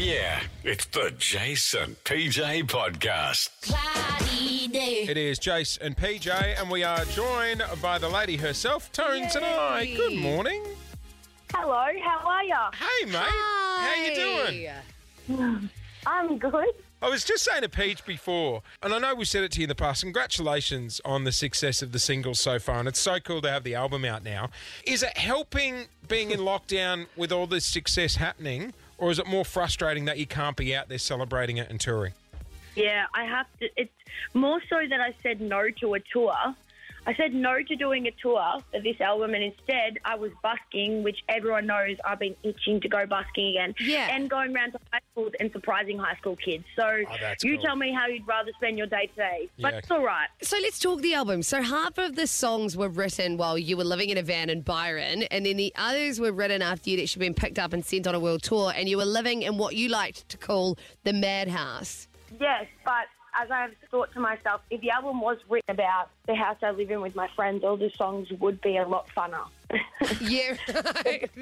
yeah, it's the Jase and PJ podcast. Cloudy day. It is Jase and PJ, and we are joined by the lady herself, Tones and I. Good morning. Hello, how are ya? Hey, mate. How you doing? I'm good. I was just saying to PJ before, and I know we said it to you in the past. Congratulations on the success of the singles so far, and it's so cool to have the album out now. Is it helping being in lockdown with all this success happening, or is it more frustrating that you can't be out there celebrating it and touring? Yeah, I have to. It's more so that I said no to a tour. I said no to doing a tour for this album, and instead I was busking, which everyone knows I've been itching to go busking again. Yeah. And going around to high schools and surprising high school kids. So Oh, that's you cool. tell me how you'd rather spend your day today. But Yeah. it's all right. So let's talk the album. So half of the songs were written while you were living in a van in Byron, and then the others were written after you'd actually been picked up and sent on a world tour, and you were living in what you liked to call the madhouse. Yes, but as I have thought to myself, if the album was written about the house I live in with my friends, all the songs would be a lot funner. Yeah.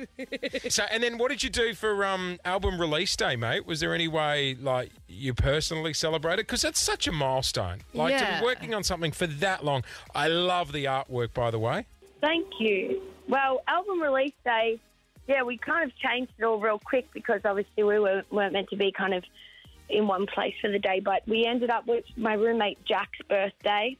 So, and then what did you do for um, album release day, mate? Was there any way, like, you personally celebrated? Because that's such a milestone. Like, to be working on something for that long. I love the artwork, by the way. Thank you. Well, album release day, yeah, we kind of changed it all real quick because obviously we were, weren't meant to be kind of in one place for the day, but we ended up with my roommate Jack's birthday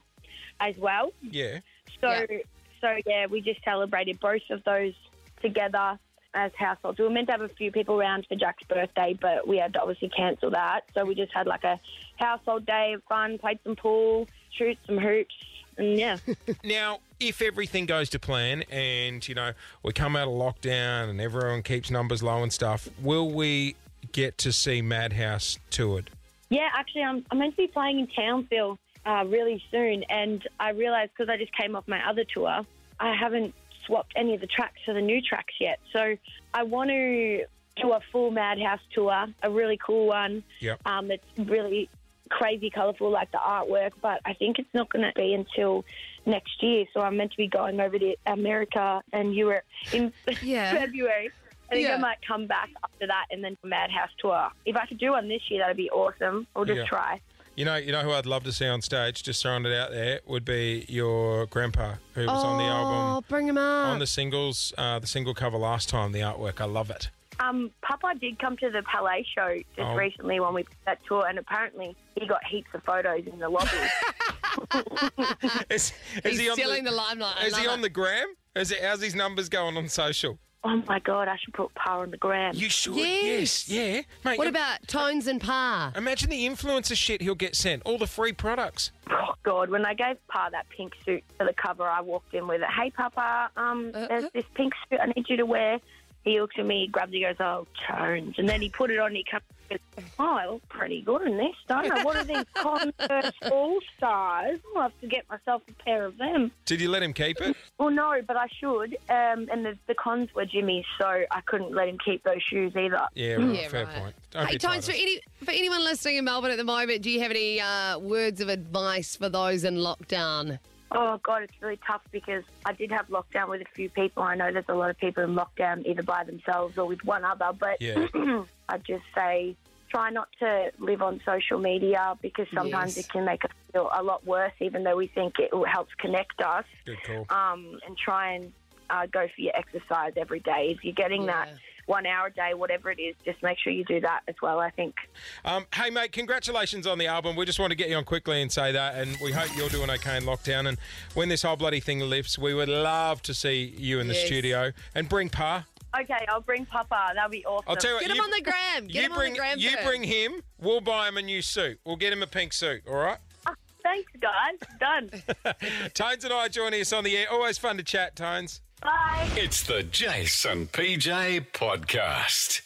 as well. Yeah. So, Yeah. so yeah, we just celebrated both of those together as households. We were meant to have a few people around for Jack's birthday, but we had to obviously cancel that. So we just had like a household day of fun, played some pool, shoot some hoops, and yeah. Now, if everything goes to plan and, you know, we come out of lockdown and everyone keeps numbers low and stuff, will we get to see Madhouse toured? Yeah, actually, I'm, I'm meant to be playing in Townsville uh, really soon, and I realised because I just came off my other tour, I haven't swapped any of the tracks for the new tracks yet. So I want to do a full Madhouse tour, a really cool one. Yep. Um, that's really crazy, colourful, like the artwork. But I think it's not going to be until next year. So I'm meant to be going over to America and Europe in Yeah. February. I think Yeah. I might come back after that and then Madhouse tour. If I could do one this year, that'd be awesome. I'll just Yeah. try. You know, you know who I'd love to see on stage, just throwing it out there, would be your grandpa, who was on the album. Oh, album, bring him up. on the singles, uh, the single cover last time, the artwork. I love it. Um, Papa did come to the Palais show just Oh. recently when we did that tour, and apparently he got heaps of photos in the lobby. Is, is He's he on stealing the, the, limelight. I Is he on it. the gram? Is it, how's his numbers going on social? Oh my god, I should put Pa on the gram. You should. Yes. Yeah. Mate, What im- about Tones and Pa? Imagine the influencer shit he'll get sent. All the free products. Oh god, when I gave Pa that pink suit for the cover, I walked in with it. Hey Papa, um, Uh-uh. there's this pink suit I need you to wear. He looks at me, he grabs it, goes, "Oh, tones," and then he put it on. He comes, goes, "Oh, I look pretty good in this, don't I? What are these Converse All Stars? I'll have to get myself a pair of them." Did you let him keep it? Well, no, but I should. Um, and the, the cons were Jimmy's, so I couldn't let him keep those shoes either. Yeah, right, Yeah, fair right. point. Don't Hey, be Tones, for, tight. any, for anyone listening in Melbourne at the moment, do you have any uh, words of advice for those in lockdown? Oh God, it's really tough because I did have lockdown with a few people. I know there's a lot of people in lockdown either by themselves or with one other, but Yeah. I'd just say try not to live on social media because sometimes Yes. it can make us feel a lot worse, even though we think it helps connect us. Good call. Um, and try and uh, go for your exercise every day. If you're getting that one hour a day, whatever it is, just make sure you do that as well. I think. Um, hey, mate, congratulations on the album. We just want to get you on quickly and say that, and we hope you're doing okay in lockdown. And when this whole bloody thing lifts, we would love to see you in the Yes. studio and bring Pa. Okay, I'll bring Papa. That'll be awesome. I'll tell you what. Get him you, on the gram. Get you him bring on the gram. you first. bring him. We'll buy him a new suit. We'll get him a pink suit. All right. Thanks, guys. Done. Tones and I are joining us on the air. Always fun to chat, Tones. Bye. It's the Jase and PJ podcast.